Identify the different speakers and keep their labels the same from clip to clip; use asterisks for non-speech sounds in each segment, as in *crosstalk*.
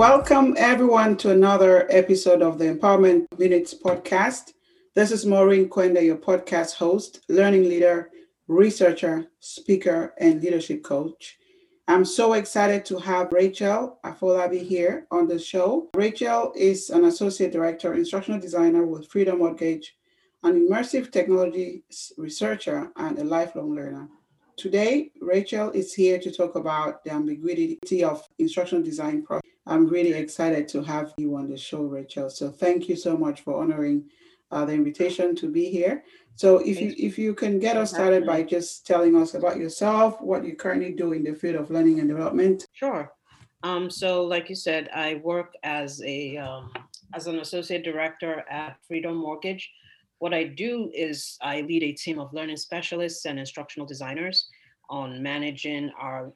Speaker 1: Welcome, everyone, to another episode of the Empowerment Minutes podcast. This is Maureen Kwenda, your podcast host, learning leader, researcher, speaker, and leadership coach. I'm so excited to have Rachel Afolabi here on the show. Rachel is an associate director, instructional designer with Freedom Mortgage, an immersive technology researcher, and a lifelong learner. Today, Rachel is here to talk about the ambiguity of instructional design process. I'm really excited to have you on the show, Rachel. So thank you so much for honoring uh, the invitation to be here. So if you if you can get us started by just telling us about yourself, what you currently do in the field of learning and development.
Speaker 2: Sure. Um, so like you said, I work as a um, as an associate director at Freedom Mortgage. What I do is I lead a team of learning specialists and instructional designers on managing our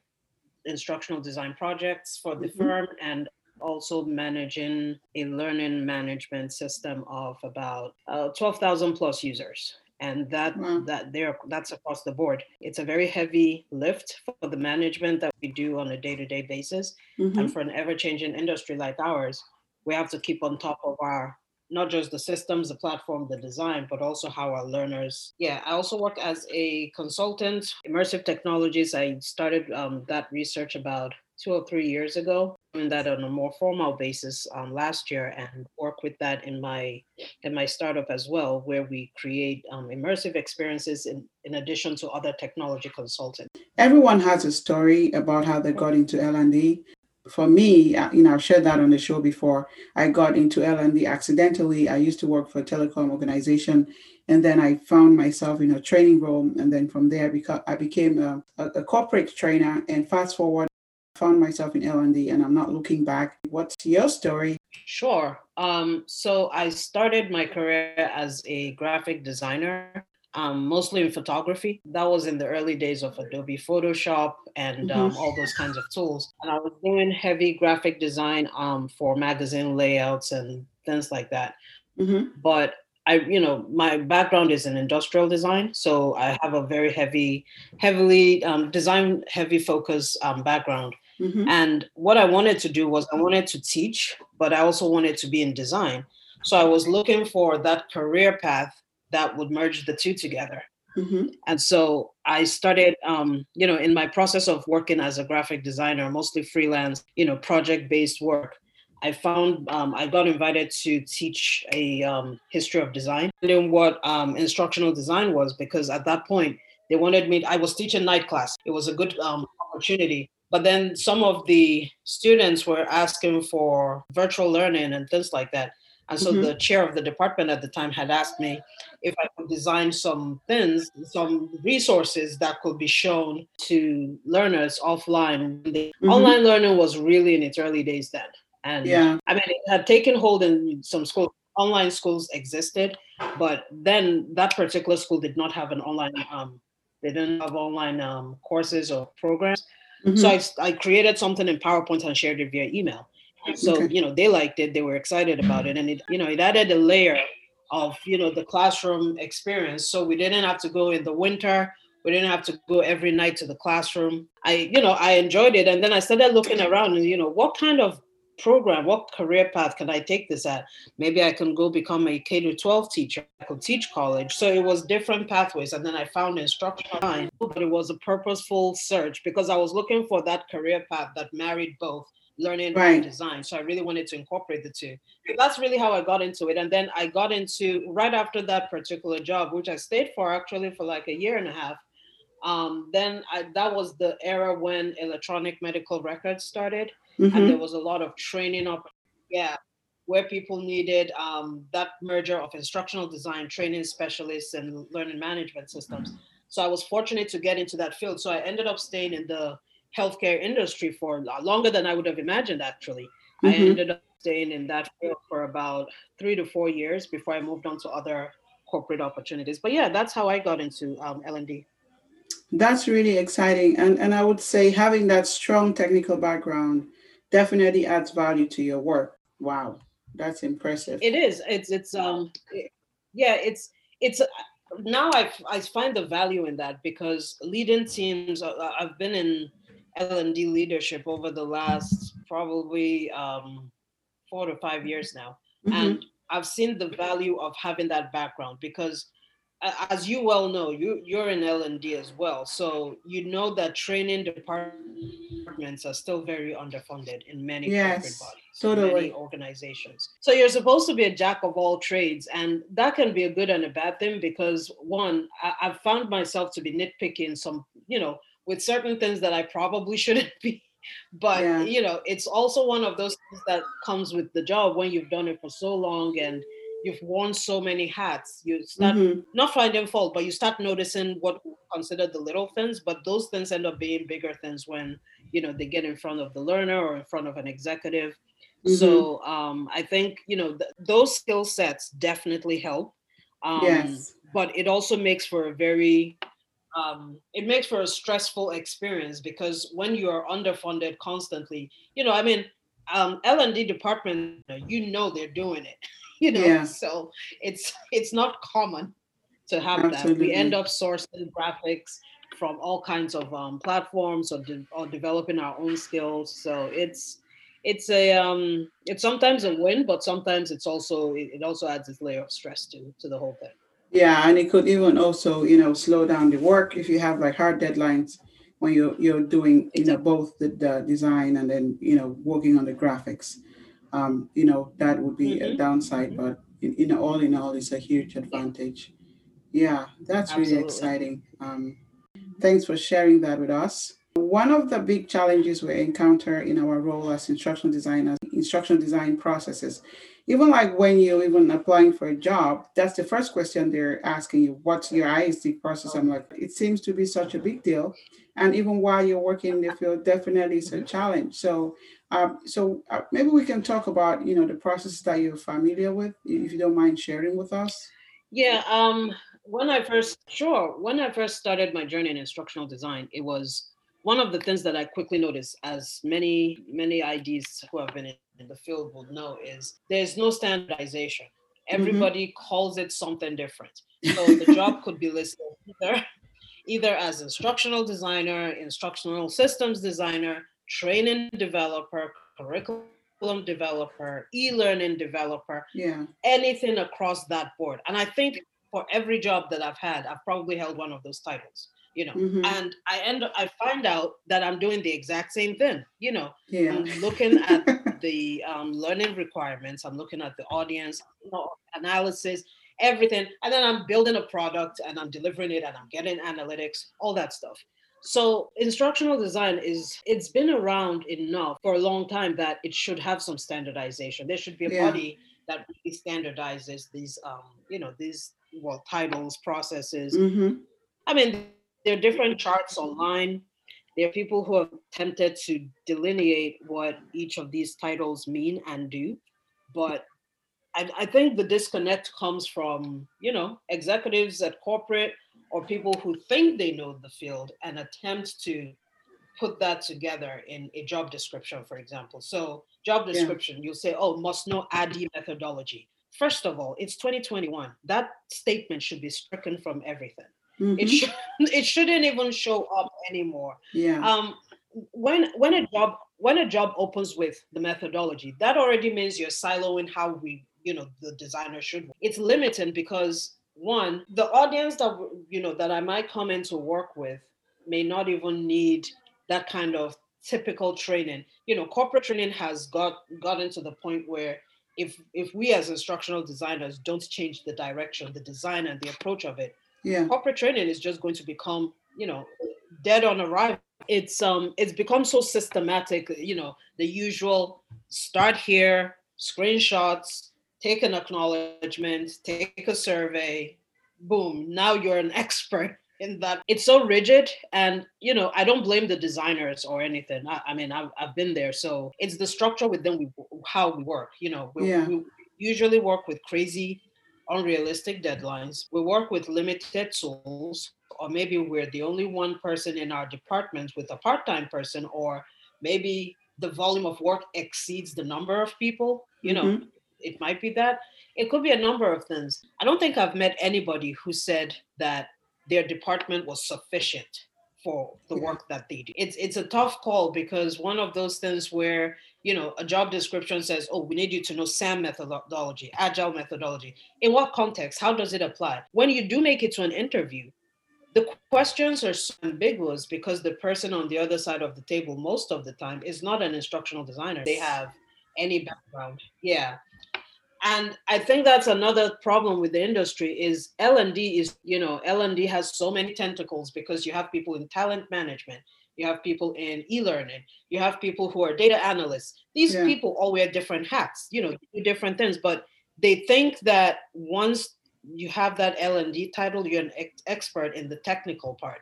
Speaker 2: instructional design projects for the mm-hmm. firm and also managing a learning management system of about uh, 12,000 plus users and that wow. that there that's across the board it's a very heavy lift for the management that we do on a day-to-day basis mm-hmm. and for an ever-changing industry like ours we have to keep on top of our not just the systems the platform the design but also how our learners yeah i also work as a consultant immersive technologies. I started um, that research about two or three years ago doing that on a more formal basis um, last year and work with that in my in my startup as well where we create um, immersive experiences in, in addition to other technology consulting.
Speaker 1: Everyone has a story about how they got into l&d for me you know i've shared that on the show before i got into l&d accidentally i used to work for a telecom organization and then i found myself in a training role and then from there because i became a, a corporate trainer and fast forward I found myself in L&D and I'm not looking back. What's your story?
Speaker 2: Sure. Um, so I started my career as a graphic designer, um, mostly in photography. That was in the early days of Adobe Photoshop and um, mm-hmm. all those kinds of tools. And I was doing heavy graphic design um, for magazine layouts and things like that. Mm-hmm. But I, you know, my background is in industrial design, so I have a very heavy, heavily um, design heavy focus um, background. Mm-hmm. And what I wanted to do was I wanted to teach, but I also wanted to be in design. So I was looking for that career path that would merge the two together. Mm-hmm. And so I started, um, you know, in my process of working as a graphic designer, mostly freelance, you know, project based work. I found um, I got invited to teach a um, history of design and what um, instructional design was because at that point they wanted me. I was teaching night class. It was a good um, opportunity but then some of the students were asking for virtual learning and things like that. And so mm-hmm. the chair of the department at the time had asked me if I could design some things, some resources that could be shown to learners offline. The mm-hmm. online learning was really in its early days then. And yeah. I mean, it had taken hold in some schools. Online schools existed, but then that particular school did not have an online, um, they didn't have online um, courses or programs. Mm-hmm. So I, I created something in PowerPoint and shared it via email. So, okay. you know, they liked it, they were excited about it. And it, you know, it added a layer of, you know, the classroom experience. So we didn't have to go in the winter. We didn't have to go every night to the classroom. I, you know, I enjoyed it. And then I started looking around and, you know, what kind of program, what career path can I take this at? Maybe I can go become a K to 12 teacher. I could teach college. So it was different pathways. And then I found instructional design, but it was a purposeful search because I was looking for that career path that married both learning right. and design. So I really wanted to incorporate the two. That's really how I got into it. And then I got into right after that particular job, which I stayed for actually for like a year and a half. Um, then I, that was the era when electronic medical records started mm-hmm. and there was a lot of training up yeah where people needed um, that merger of instructional design training specialists and learning management systems so i was fortunate to get into that field so i ended up staying in the healthcare industry for longer than i would have imagined actually mm-hmm. i ended up staying in that field for about three to four years before i moved on to other corporate opportunities but yeah that's how i got into um, l&d
Speaker 1: that's really exciting and, and i would say having that strong technical background definitely adds value to your work. Wow, that's impressive.
Speaker 2: It is. It's it's um yeah, it's it's now I I find the value in that because leading teams uh, uh, I've been in L&D leadership over the last probably um, four to five years now. Mm-hmm. And I've seen the value of having that background because as you well know, you you're in L and D as well, so you know that training departments are still very underfunded in many yes, corporate bodies, totally. many organizations. So you're supposed to be a jack of all trades, and that can be a good and a bad thing because one, I, I've found myself to be nitpicking some, you know, with certain things that I probably *laughs* shouldn't be but yeah. you know it's also one of those things that comes with the job when you've done it for so long and you've worn so many hats you start mm-hmm. not finding fault but you start noticing what considered the little things but those things end up being bigger things when you know they get in front of the learner or in front of an executive mm-hmm. so um, i think you know th- those skill sets definitely help um, yes. but it also makes for a very um, it makes for a stressful experience because when you are underfunded constantly you know i mean um, l&d department you know they're doing it *laughs* you know yeah. so it's it's not common to have Absolutely. that we end up sourcing graphics from all kinds of um, platforms or, de- or developing our own skills so it's it's a um it's sometimes a win but sometimes it's also it, it also adds this layer of stress to to the whole thing
Speaker 1: yeah and it could even also you know slow down the work if you have like hard deadlines when you're you're doing you know both the, the design and then you know working on the graphics um, you know, that would be mm-hmm. a downside, but in, in all in all, it's a huge advantage. Yeah, that's Absolutely. really exciting. Um, thanks for sharing that with us. One of the big challenges we encounter in our role as instructional designers, instructional design processes, even like when you're even applying for a job, that's the first question they're asking you, what's your ISD process? I'm like, it seems to be such a big deal. And even while you're working in the field, definitely it's a challenge. So um, so uh, maybe we can talk about, you know, the process that you're familiar with, if you don't mind sharing with us.
Speaker 2: Yeah. Um, when I first, sure, when I first started my journey in instructional design, it was one of the things that I quickly noticed, as many many IDs who have been in, in the field will know, is there's no standardization. Mm-hmm. Everybody mm-hmm. calls it something different. So *laughs* the job could be listed either either as instructional designer, instructional systems designer, training developer, curriculum developer, e-learning developer,
Speaker 1: yeah,
Speaker 2: anything across that board. And I think for every job that I've had, I've probably held one of those titles. You know, mm-hmm. and I end up, I find out that I'm doing the exact same thing. You know, yeah. I'm looking at *laughs* the um, learning requirements. I'm looking at the audience you know, analysis, everything, and then I'm building a product and I'm delivering it and I'm getting analytics, all that stuff. So instructional design is it's been around enough for a long time that it should have some standardization. There should be a yeah. body that really standardizes these um, you know, these well titles, processes. Mm-hmm. I mean, there are different charts online. There are people who have attempted to delineate what each of these titles mean and do, but I, I think the disconnect comes from you know executives at corporate or people who think they know the field and attempt to put that together in a job description, for example. So, job description, yeah. you'll say, oh, must know ADDIE methodology. First of all, it's 2021. That statement should be stricken from everything. Mm-hmm. It should *laughs* it shouldn't even show up anymore.
Speaker 1: Yeah.
Speaker 2: Um, when when a job when a job opens with the methodology, that already means you're siloing how we, you know, the designer should. It's limiting because one the audience that you know that i might come in to work with may not even need that kind of typical training you know corporate training has got gotten to the point where if if we as instructional designers don't change the direction the design and the approach of it
Speaker 1: yeah
Speaker 2: corporate training is just going to become you know dead on arrival it's um it's become so systematic you know the usual start here screenshots take an acknowledgement, take a survey, boom, now you're an *laughs* expert in that. It's so rigid. And, you know, I don't blame the designers or anything. I, I mean, I've, I've been there. So it's the structure within we, how we work. You know, we, yeah. we usually work with crazy, unrealistic deadlines. We work with limited tools, or maybe we're the only one person in our department with a part time person, or maybe the volume of work exceeds the number of people. You know, mm-hmm it might be that. It could be a number of things. I don't think I've met anybody who said that their department was sufficient for the work that they do. It's it's a tough call because one of those things where you know a job description says, "Oh, we need you to know SAM methodology, agile methodology." In what context? How does it apply? When you do make it to an interview, the questions are so ambiguous because the person on the other side of the table most of the time is not an instructional designer. They have any background. Yeah and i think that's another problem with the industry is l&d is you know l&d has so many tentacles because you have people in talent management you have people in e-learning you have people who are data analysts these yeah. people all wear different hats you know do different things but they think that once you have that l&d title you're an ex- expert in the technical part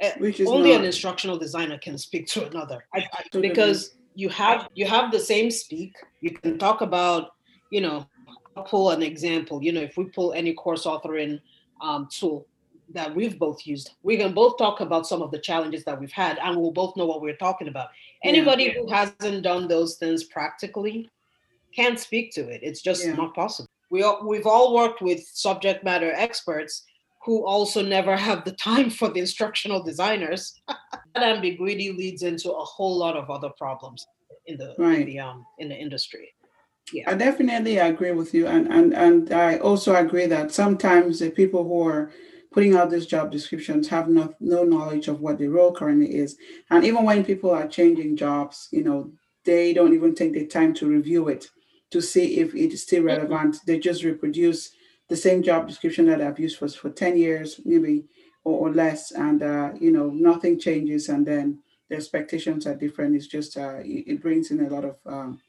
Speaker 2: eh, Which is only not. an instructional designer can speak to another I, I, because you have you have the same speak you can talk about you know pull an example. You know, if we pull any course authoring um, tool that we've both used, we can both talk about some of the challenges that we've had, and we'll both know what we're talking about. Anybody yeah. who hasn't done those things practically can't speak to it. It's just yeah. not possible. We all, we've all worked with subject matter experts who also never *laughs* have the time for the instructional designers. *laughs* that ambiguity leads into a whole lot of other problems in the right. in the um in the industry
Speaker 1: yeah. I definitely agree with you. And, and, and I also agree that sometimes the people who are putting out these job descriptions have no, no knowledge of what the role currently is. And even when people are changing jobs, you know, they don't even take the time to review it to see if it is still mm-hmm. relevant. They just reproduce the same job description that I've used for, for 10 years, maybe or, or less. And, uh, you know, nothing changes. And then the expectations are different. It's just, uh, it, it brings in a lot of um,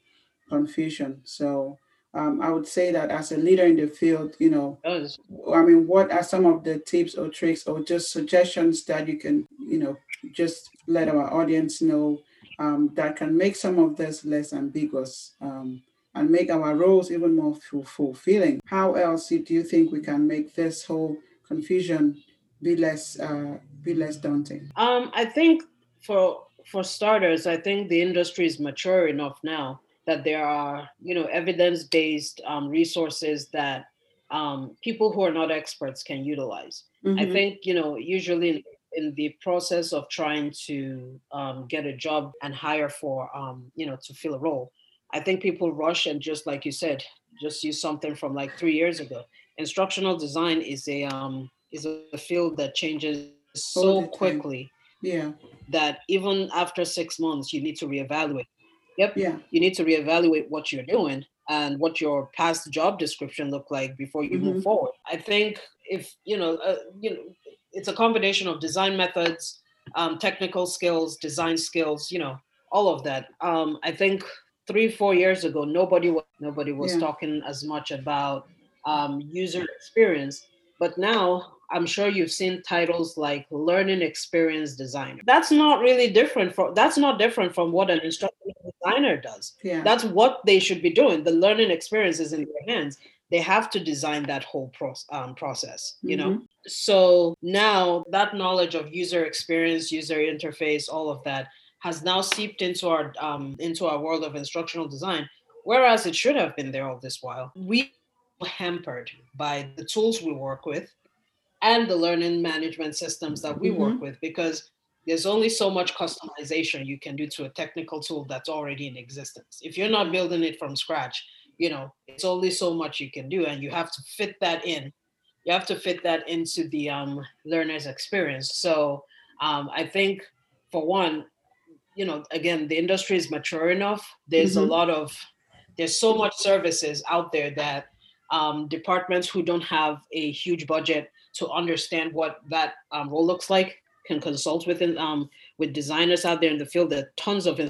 Speaker 1: confusion. So um, I would say that as a leader in the field, you know, I mean, what are some of the tips or tricks or just suggestions that you can, you know, just let our audience know um, that can make some of this less ambiguous um, and make our roles even more fulfilling? How else do you think we can make this whole confusion be less uh, be less daunting?
Speaker 2: Um, I think for for starters, I think the industry is mature enough now that there are, you know, evidence-based um, resources that um, people who are not experts can utilize. Mm-hmm. I think, you know, usually in, the process of trying to um, get a job and hire for, um, you know, to fill a role, I think people rush and just like you said, just use something from like three years ago. Instructional design is a um, is a field that changes so quickly.
Speaker 1: Yeah.
Speaker 2: That even after six months, you need to reevaluate Yep.
Speaker 1: Yeah.
Speaker 2: You need to reevaluate what you're doing and what your past job description looked like before you mm-hmm. move forward. I think if you know, uh, you know, it's a combination of design methods, um, technical skills, design skills. You know, all of that. Um, I think three, four years ago, nobody was nobody was yeah. talking as much about um, user experience, but now I'm sure you've seen titles like learning experience designer. That's not really different from that's not different from what an instructional designer does.
Speaker 1: Yeah.
Speaker 2: That's what they should be doing. The learning experience is in their hands. They have to design that whole pro- um, process, you mm-hmm. know? So now that knowledge of user experience, user interface, all of that has now seeped into our um, into our world of instructional design, whereas it should have been there all this while. We hampered by the tools we work with and the learning management systems that we mm-hmm. work with because there's only so much customization you can do to a technical tool that's already in existence. If you're not building it from scratch, you know, it's only so much you can do, and you have to fit that in. You have to fit that into the um, learner's experience. So um, I think, for one, you know, again, the industry is mature enough. There's mm-hmm. a lot of, there's so much services out there that um, departments who don't have a huge budget to understand what that um, role looks like can consult with um, with designers out there in the field. There are tons of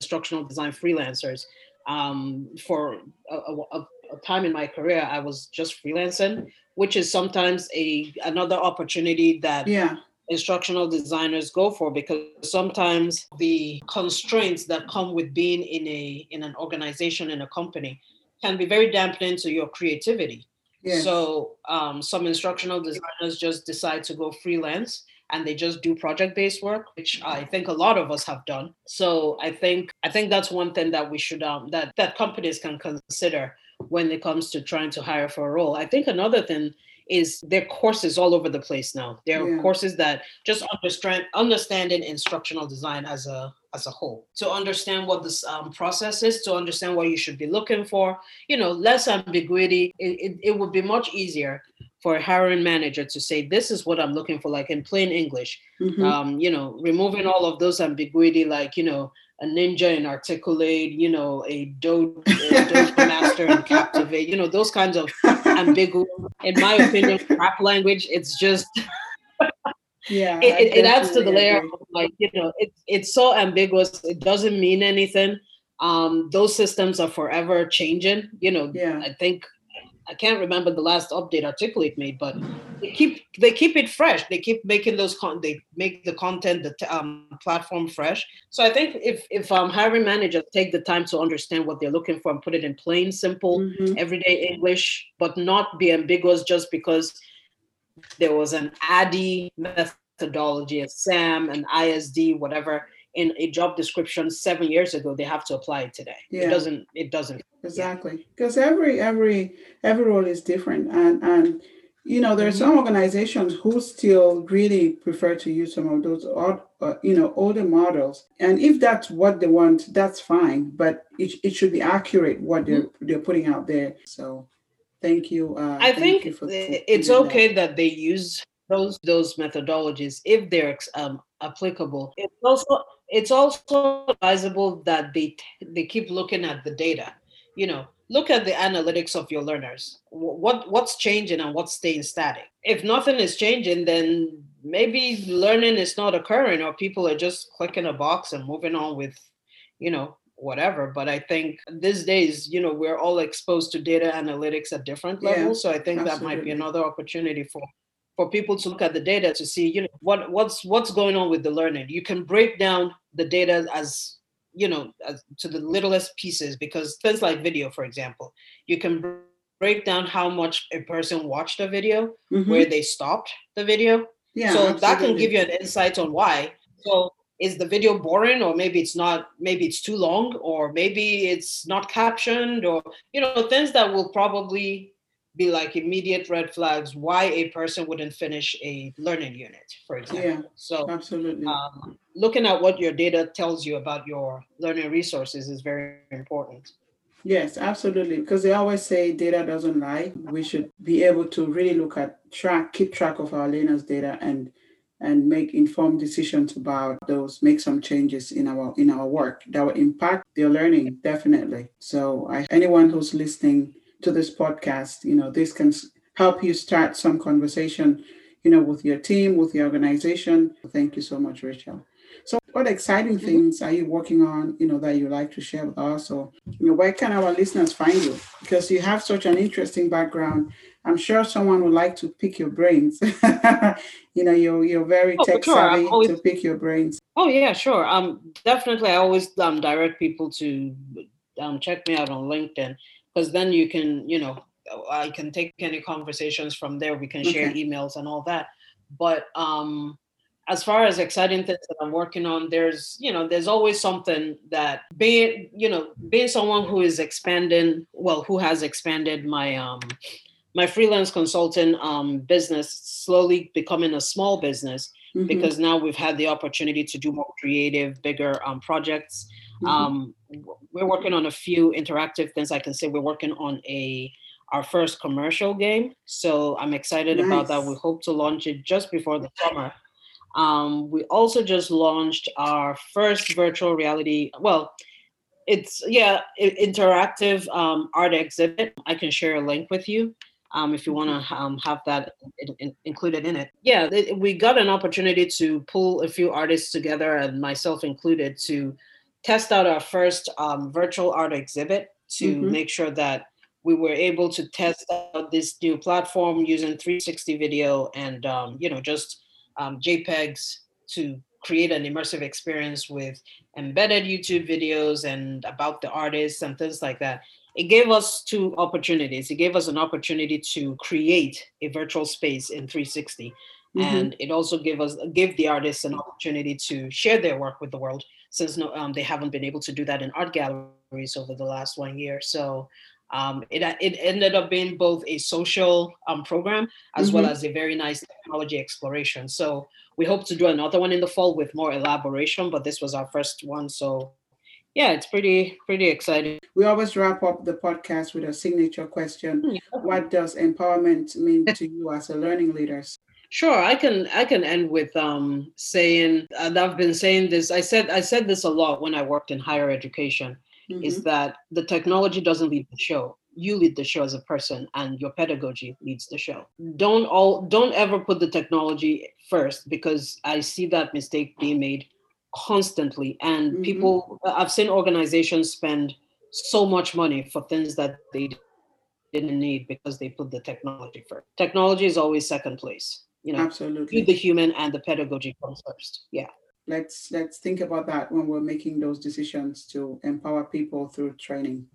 Speaker 2: instructional design freelancers. Um, for a, a, a, time in my career, I was just freelancing, which is sometimes a another opportunity that
Speaker 1: yeah.
Speaker 2: instructional designers go for because sometimes the constraints that come with being in a in an organization in a company can be very dampening to your creativity. Yeah. So um, some instructional designers just decide to go freelance and they just do project-based work, which I think a lot of us have done. So I think I think that's one thing that we should um, that that companies can consider when it comes to trying to hire for a role. I think another thing is there courses all over the place now. There are yeah. courses that just understand understanding instructional design as a as a whole to understand what this um, process is to understand what you should be looking for you know less ambiguity it, it, it would be much easier for a hiring manager to say this is what i'm looking for like in plain english mm-hmm. um, you know removing all of those ambiguity like you know a ninja in Articulate you know a doge, *laughs* master and Captivate you know those kinds of ambiguous in my opinion *laughs* crap language it's just
Speaker 1: yeah
Speaker 2: it, it adds to the layer of like you know it, it's so ambiguous it doesn't mean anything. Um those systems are forever changing you know
Speaker 1: yeah.
Speaker 2: I think I can't remember the last update Articulate made, but they keep they keep it fresh. They keep making those con. They make the content, the um, platform fresh. So I think if if um, hiring managers take the time to understand what they're looking for and put it in plain, simple, mm-hmm. everyday English, but not be ambiguous just because there was an ADDIE methodology, a SAM, an ISD, whatever, in a job description seven years ago, they have to apply it today. Yeah. It doesn't. It doesn't.
Speaker 1: Exactly, because every every every role is different, and and you know there are some organizations who still really prefer to use some of those odd, uh, you know older models, and if that's what they want, that's fine. But it, it should be accurate what they're mm-hmm. they're putting out there. So Thank you. Uh,
Speaker 2: I
Speaker 1: thank
Speaker 2: think you for, it's okay that. that. they use those those methodologies if they're um, applicable. It's also it's also advisable that they they keep looking at the data. You know, look at the analytics of your learners. What what's changing and what's staying static. If nothing is changing, then maybe learning is not occurring, or people are just clicking a box and moving on with, you know, whatever. But I think these days, you know, we're all exposed to data analytics at different levels. Yeah, so I think absolutely. that might be another opportunity for for people to look at the data to see, you know, what what's what's going on with the learning. You can break down the data as you know as, to the littlest pieces because things like video, for example, you can break down how much a person watched a video, mm-hmm. where they stopped the video. Yeah, so absolutely. that can give you an insight on why. So is the video boring or maybe it's not maybe it's too long or maybe it's not captioned or you know things that will probably be like immediate red flags why a person wouldn't finish a learning unit for example. Yeah,
Speaker 1: so absolutely.
Speaker 2: um, looking at what your data tells you about your learning resources is very important.
Speaker 1: Yes absolutely. Because they always say data doesn't lie. We should be able to really look at track keep track of our learners data and and make informed decisions about those make some changes in our in our work that will impact their learning definitely. So I, anyone who's listening to this podcast you know this can help you start some conversation you know with your team with the organization thank you so much rachel so what exciting mm-hmm. things are you working on you know that you like to share with us or you know where can our listeners find you because you have such an interesting background I'm sure someone would like to pick your brains. *laughs* you know, you're you're very oh, tech sure. savvy always, to pick your brains.
Speaker 2: Oh yeah, sure. Um, definitely. I always um direct people to um check me out on LinkedIn because then you can you know I can take any conversations from there. We can share emails and all that. But um, as far as exciting things that I'm working on, there's you know there's always something that being you know being someone who is expanding well who has expanded my um my freelance consulting um, business slowly becoming a small business mm-hmm. because now we've had the opportunity to do more creative, bigger um, projects. Mm-hmm. Um, we're working on a few interactive things. I can say we're working on a our first commercial game, so I'm excited nice. about that. We hope to launch it just before the summer. Um, we also just launched our first virtual reality. Well, it's yeah, interactive um, art exhibit. I can share a link with you um, if you want to mm-hmm. um, have that in, in, included in it. Yeah, it, we got an opportunity to pull a few artists together, and myself included, to test out our first um, virtual art exhibit to mm-hmm. make sure that we were able to test out this new platform using 360 video and um, you know just um, JPEGs to create an immersive experience with embedded YouTube videos and about the artists and things like that it gave us two opportunities. It gave us an opportunity to create a virtual space in 360. Mm-hmm. And it also gave us gave the artists an opportunity to share their work with the world, since no, um, they haven't been able to do that in art galleries over the last one year. So Um, it, it ended up being both a social um, program as mm-hmm. well as a very nice technology exploration. So we hope to do another one in the fall with more elaboration, but this was our first one. So yeah, it's pretty pretty exciting.
Speaker 1: We always wrap up the podcast with a signature question. Hmm, yeah. What does empowerment mean to you as a learning leader?
Speaker 2: Sure, I can I can end with um, saying and I've been saying this. I said I said this a lot when I worked in higher education. Mm-hmm. Is that the technology doesn't lead the show you lead the show as a person and your pedagogy leads the show don't all don't ever put the technology first because i see that mistake being made constantly and mm-hmm. people i've seen organizations spend so much money for things that they didn't need because they put the technology first technology is always second place you know
Speaker 1: absolutely
Speaker 2: the human and the pedagogy comes first yeah
Speaker 1: let's let's think about that when we're making those decisions to empower people through training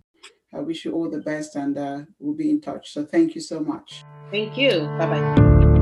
Speaker 1: I wish you all the best and uh, we'll be in touch. So thank you so much.
Speaker 2: Thank you. Bye bye.